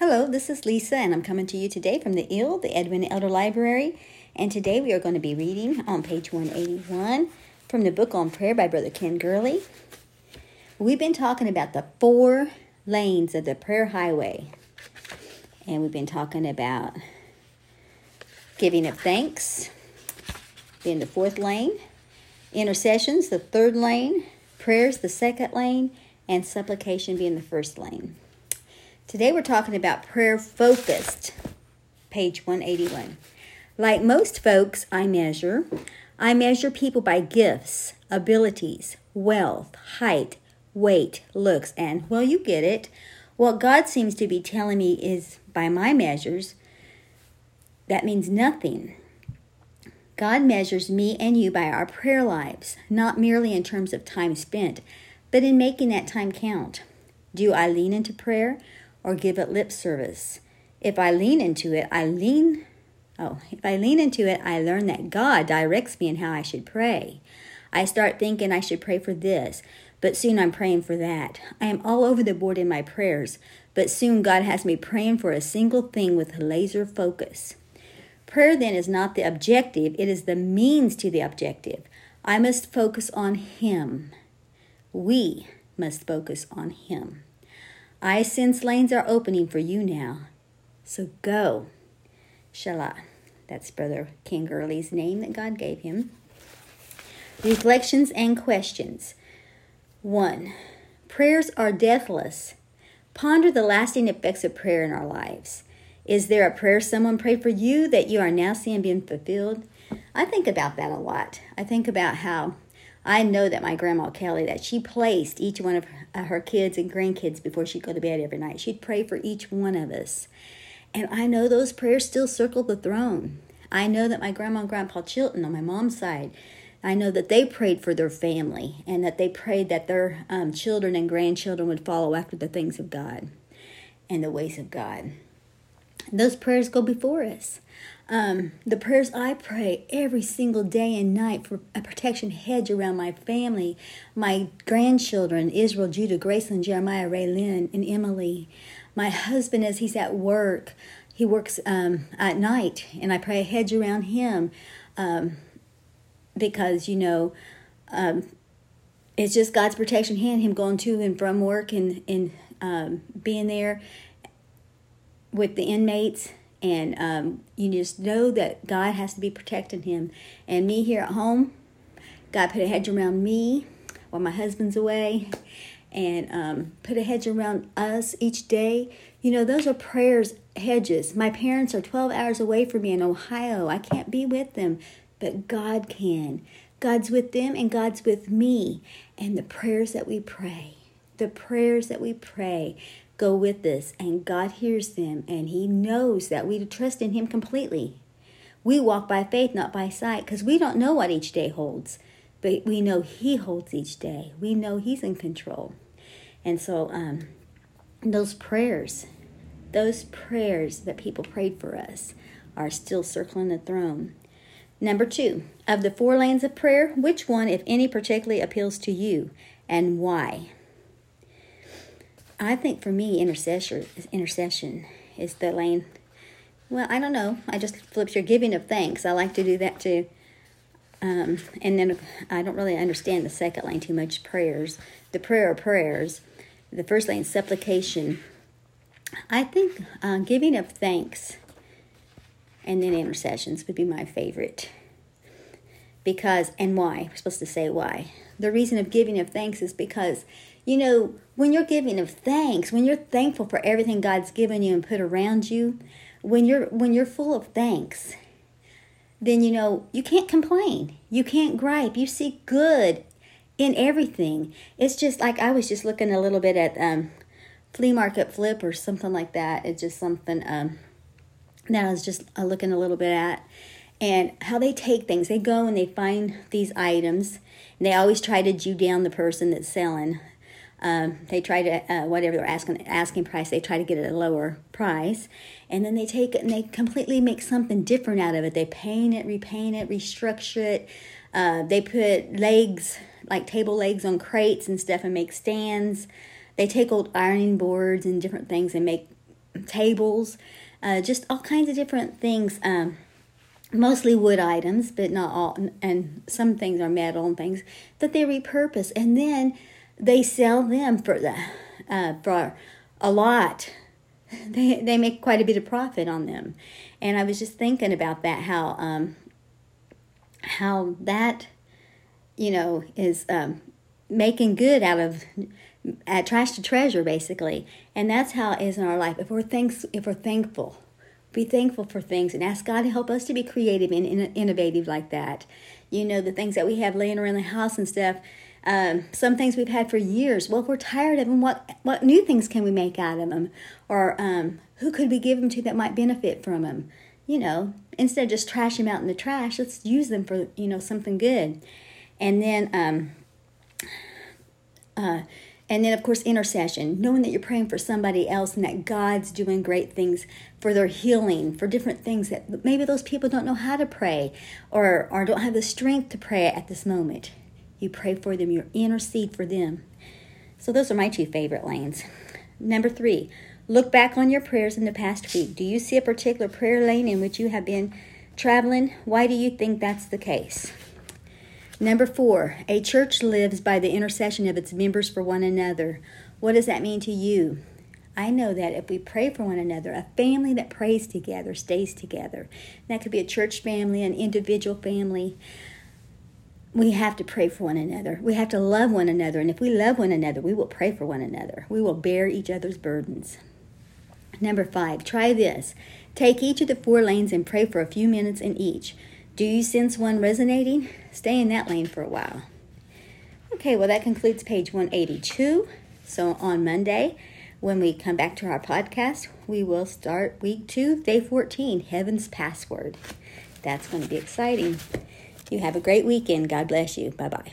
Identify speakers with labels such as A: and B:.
A: Hello, this is Lisa, and I'm coming to you today from the IL, the Edwina Elder Library. And today we are going to be reading on page 181 from the book on prayer by Brother Ken Gurley. We've been talking about the four lanes of the prayer highway, and we've been talking about giving of thanks, being the fourth lane, intercessions, the third lane, prayers, the second lane, and supplication being the first lane. Today we're talking about prayer focused, page 181. Like most folks I measure, I measure people by gifts, abilities, wealth, height, weight, looks, and, well, you get it. What God seems to be telling me is by my measures, that means nothing. God measures me and you by our prayer lives, not merely in terms of time spent, but in making that time count. Do I lean into prayer? Or give it lip service. If I lean into it, I lean oh, if I lean into it, I learn that God directs me in how I should pray. I start thinking I should pray for this, but soon I'm praying for that. I am all over the board in my prayers, but soon God has me praying for a single thing with laser focus. Prayer then is not the objective, it is the means to the objective. I must focus on Him. We must focus on Him. I sense lanes are opening for you now. So go. Shelah. That's Brother Ken Gurley's name that God gave him. Reflections and questions. 1. Prayers are deathless. Ponder the lasting effects of prayer in our lives. Is there a prayer someone prayed for you that you are now seeing being fulfilled? I think about that a lot. I think about how I know that my grandma Kelly that she placed each one of uh, her kids and grandkids before she'd go to bed every night. She'd pray for each one of us. And I know those prayers still circle the throne. I know that my grandma and grandpa Chilton on my mom's side, I know that they prayed for their family and that they prayed that their um, children and grandchildren would follow after the things of God and the ways of God. Those prayers go before us. Um, the prayers I pray every single day and night for a protection hedge around my family, my grandchildren, Israel, Judah, Graceland, Jeremiah, Ray Lynn, and Emily. My husband, as he's at work, he works um, at night, and I pray a hedge around him um, because, you know, um, it's just God's protection hand, him going to and from work and, and um, being there with the inmates and um, you just know that God has to be protecting him. And me here at home, God put a hedge around me while my husband's away, and um, put a hedge around us each day. You know, those are prayers, hedges. My parents are 12 hours away from me in Ohio. I can't be with them, but God can. God's with them and God's with me. And the prayers that we pray, the prayers that we pray, go with us, and God hears them, and He knows that we trust in Him completely. We walk by faith, not by sight, because we don't know what each day holds, but we know He holds each day. We know He's in control. And so, um, those prayers, those prayers that people prayed for us, are still circling the throne. Number two, of the four lanes of prayer, which one, if any, particularly appeals to you, and why? I think for me, intercession, intercession is the lane. Well, I don't know. I just flipped your giving of thanks. I like to do that too. Um, and then I don't really understand the second lane too much. Prayers, the prayer of prayers. The first lane, supplication. I think uh, giving of thanks and then intercessions would be my favorite. Because, and why? We're supposed to say why. The reason of giving of thanks is because you know, when you're giving of thanks, when you're thankful for everything God's given you and put around you, when you're when you're full of thanks, then you know you can't complain. You can't gripe. You see good in everything. It's just like I was just looking a little bit at um, flea market flip or something like that. It's just something um, that I was just uh, looking a little bit at and how they take things. They go and they find these items. And they always try to Jew down the person that's selling um, they try to uh, whatever they're asking asking price, they try to get it at a lower price, and then they take it and they completely make something different out of it. They paint it, repaint it, restructure it. Uh, they put legs like table legs on crates and stuff and make stands. They take old ironing boards and different things and make tables, uh, just all kinds of different things. Um, mostly wood items, but not all, and some things are metal and things that they repurpose, and then they sell them for the uh, for a lot. They they make quite a bit of profit on them, and I was just thinking about that how um, how that you know is um, making good out of uh, trash to treasure basically, and that's how it is in our life. If we're thanks if we're thankful be thankful for things and ask God to help us to be creative and innovative like that. You know, the things that we have laying around the house and stuff. Um, some things we've had for years. Well, if we're tired of them, what what new things can we make out of them? Or um, who could we give them to that might benefit from them? You know, instead of just trash them out in the trash, let's use them for you know something good. And then um, uh, and then, of course, intercession, knowing that you're praying for somebody else and that God's doing great things for their healing, for different things that maybe those people don't know how to pray or, or don't have the strength to pray at this moment. You pray for them, you intercede for them. So, those are my two favorite lanes. Number three, look back on your prayers in the past week. Do you see a particular prayer lane in which you have been traveling? Why do you think that's the case? Number four, a church lives by the intercession of its members for one another. What does that mean to you? I know that if we pray for one another, a family that prays together stays together. That could be a church family, an individual family. We have to pray for one another. We have to love one another. And if we love one another, we will pray for one another. We will bear each other's burdens. Number five, try this. Take each of the four lanes and pray for a few minutes in each. Do you sense one resonating? Stay in that lane for a while. Okay, well, that concludes page 182. So on Monday, when we come back to our podcast, we will start week two, day 14, Heaven's Password. That's going to be exciting. You have a great weekend. God bless you. Bye bye.